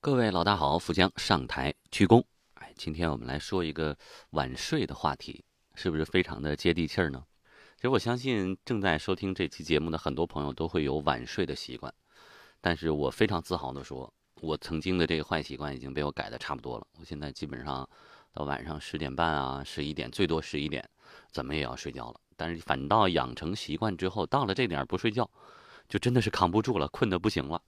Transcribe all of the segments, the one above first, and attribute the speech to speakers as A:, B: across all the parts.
A: 各位老大好，富江上台鞠躬。哎，今天我们来说一个晚睡的话题，是不是非常的接地气儿呢？其实我相信正在收听这期节目的很多朋友都会有晚睡的习惯，但是我非常自豪的说，我曾经的这个坏习惯已经被我改的差不多了。我现在基本上到晚上十点半啊、十一点，最多十一点，怎么也要睡觉了。但是反倒养成习惯之后，到了这点不睡觉，就真的是扛不住了，困得不行了。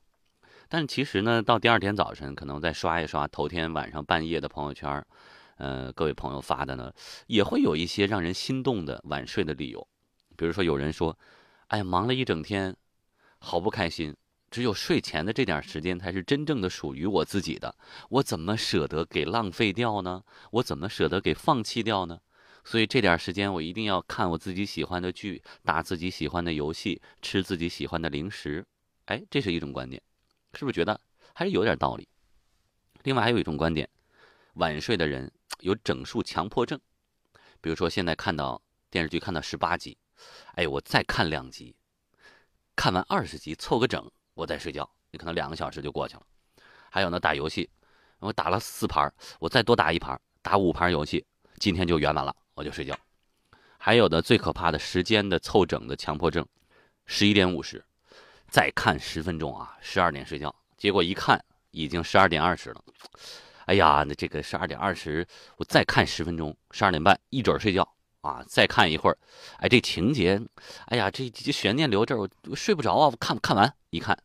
A: 但其实呢，到第二天早晨，可能再刷一刷头天晚上半夜的朋友圈，呃，各位朋友发的呢，也会有一些让人心动的晚睡的理由。比如说，有人说：“哎，忙了一整天，好不开心，只有睡前的这点时间才是真正的属于我自己的，我怎么舍得给浪费掉呢？我怎么舍得给放弃掉呢？所以这点时间，我一定要看我自己喜欢的剧，打自己喜欢的游戏，吃自己喜欢的零食。”哎，这是一种观点。是不是觉得还是有点道理？另外还有一种观点，晚睡的人有整数强迫症。比如说现在看到电视剧看到十八集，哎，我再看两集，看完二十集凑个整，我再睡觉，你可能两个小时就过去了。还有呢，打游戏，我打了四盘，我再多打一盘，打五盘游戏，今天就圆满了，我就睡觉。还有的最可怕的时间的凑整的强迫症，十一点五十。再看十分钟啊，十二点睡觉，结果一看已经十二点二十了。哎呀，那这个十二点二十，我再看十分钟，十二点半一准睡觉啊！再看一会儿，哎，这情节，哎呀，这这悬念留这儿，我睡不着啊！我看看完一看，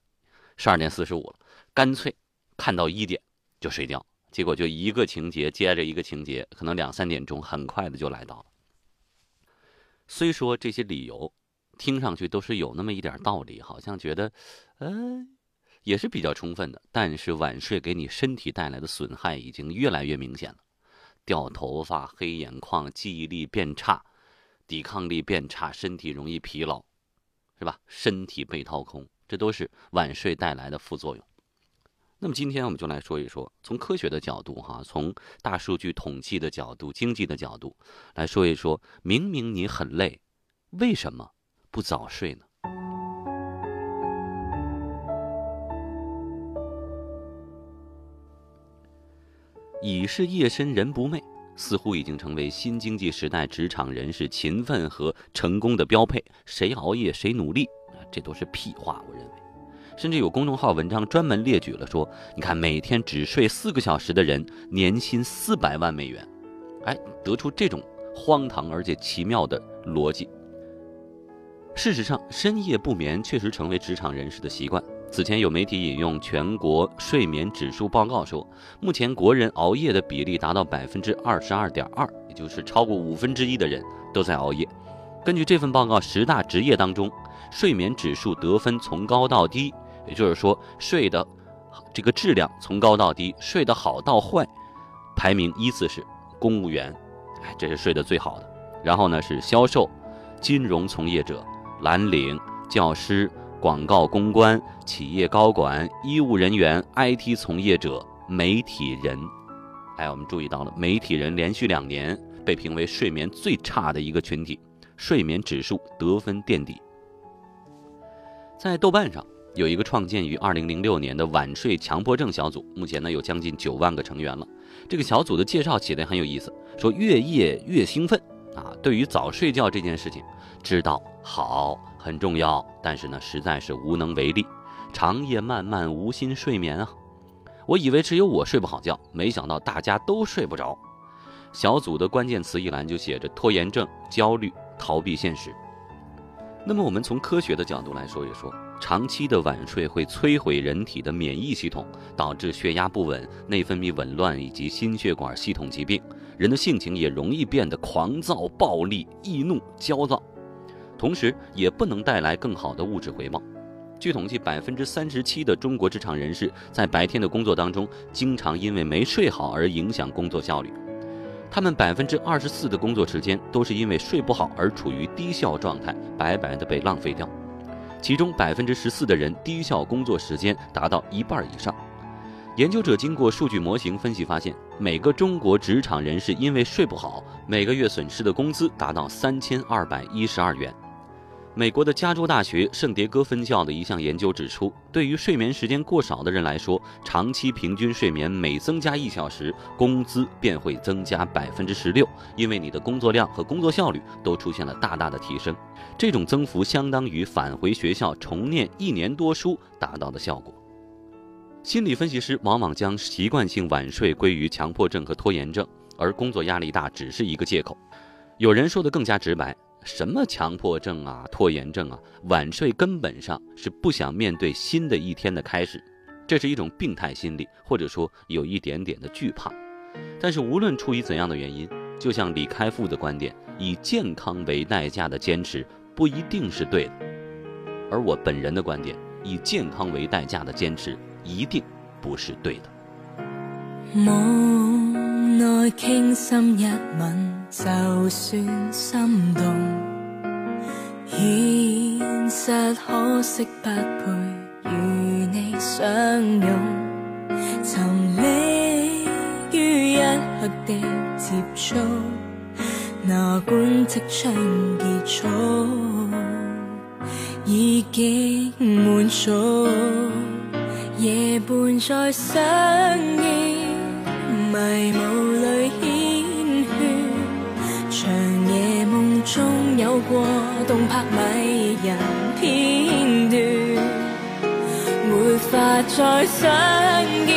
A: 十二点四十五了，干脆看到一点就睡觉。结果就一个情节接着一个情节，可能两三点钟很快的就来到了。虽说这些理由。听上去都是有那么一点道理，好像觉得，呃，也是比较充分的。但是晚睡给你身体带来的损害已经越来越明显了，掉头发、黑眼眶、记忆力变差、抵抗力变差、身体容易疲劳，是吧？身体被掏空，这都是晚睡带来的副作用。那么今天我们就来说一说，从科学的角度，哈，从大数据统计的角度、经济的角度来说一说，明明你很累，为什么？不早睡呢？已是夜深人不寐，似乎已经成为新经济时代职场人士勤奋和成功的标配。谁熬夜谁努力，这都是屁话。我认为，甚至有公众号文章专门列举了说，你看每天只睡四个小时的人，年薪四百万美元。哎，得出这种荒唐而且奇妙的逻辑。事实上，深夜不眠确实成为职场人士的习惯。此前有媒体引用全国睡眠指数报告说，目前国人熬夜的比例达到百分之二十二点二，也就是超过五分之一的人都在熬夜。根据这份报告，十大职业当中，睡眠指数得分从高到低，也就是说睡的这个质量从高到低，睡得好到坏，排名依次是公务员，哎，这是睡得最好的。然后呢是销售、金融从业者。蓝领、教师、广告公关、企业高管、医务人员、IT 从业者、媒体人，哎，我们注意到了，媒体人连续两年被评为睡眠最差的一个群体，睡眠指数得分垫底。在豆瓣上有一个创建于二零零六年的晚睡强迫症小组，目前呢有将近九万个成员了。这个小组的介绍写的很有意思，说越夜越兴奋。啊，对于早睡觉这件事情，知道好很重要，但是呢，实在是无能为力。长夜漫漫，无心睡眠啊！我以为只有我睡不好觉，没想到大家都睡不着。小组的关键词一栏就写着拖延症、焦虑、逃避现实。那么，我们从科学的角度来说一说，长期的晚睡会摧毁人体的免疫系统，导致血压不稳、内分泌紊乱以及心血管系统疾病。人的性情也容易变得狂躁、暴力、易怒、焦躁，同时也不能带来更好的物质回报。据统计，百分之三十七的中国职场人士在白天的工作当中，经常因为没睡好而影响工作效率。他们百分之二十四的工作时间都是因为睡不好而处于低效状态，白白的被浪费掉。其中百分之十四的人低效工作时间达到一半以上。研究者经过数据模型分析发现，每个中国职场人士因为睡不好，每个月损失的工资达到三千二百一十二元。美国的加州大学圣迭戈分校的一项研究指出，对于睡眠时间过少的人来说，长期平均睡眠每增加一小时，工资便会增加百分之十六，因为你的工作量和工作效率都出现了大大的提升。这种增幅相当于返回学校重念一年多书达到的效果。心理分析师往往将习惯性晚睡归于强迫症和拖延症，而工作压力大只是一个借口。有人说的更加直白。什么强迫症啊，拖延症啊，晚睡根本上是不想面对新的一天的开始，这是一种病态心理，或者说有一点点的惧怕。但是无论出于怎样的原因，就像李开复的观点，以健康为代价的坚持不一定是对的。而我本人的观点，以健康为代价的坚持一定不是对的。
B: 梦内倾心一吻。就算心动，现实可惜不配与你相拥。沉溺于一刻的接触，哪管即将结束，已经满足。夜半再相依，迷雾里缱绻，长夜梦。中有过动魄迷人片段，没法再相见。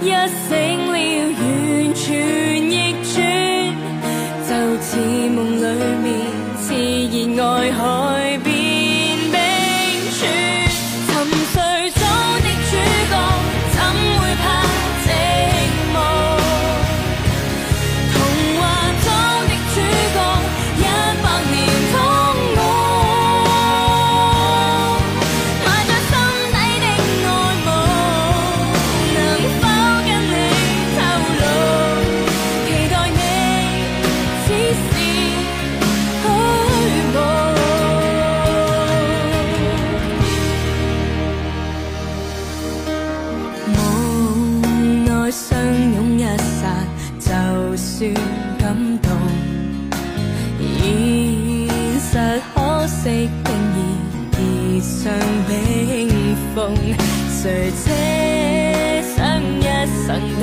B: 一醒了，完全逆转，就似梦里面炽热爱海色定义，而上冰封。谁奢想一生都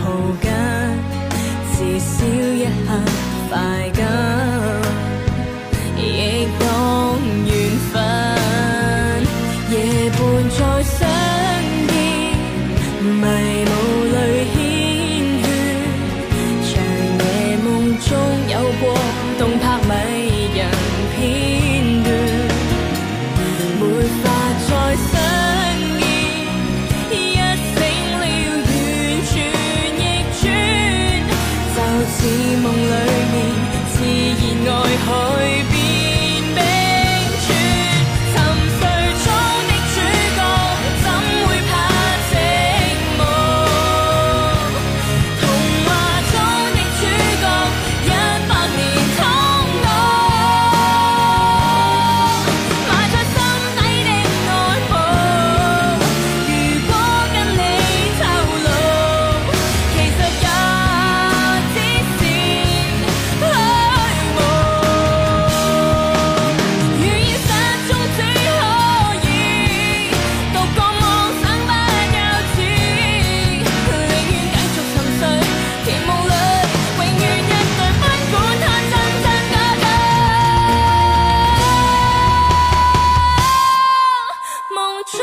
B: 抱紧，至少一刻快感，亦当缘分。夜半再相。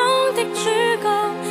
B: 中的主角。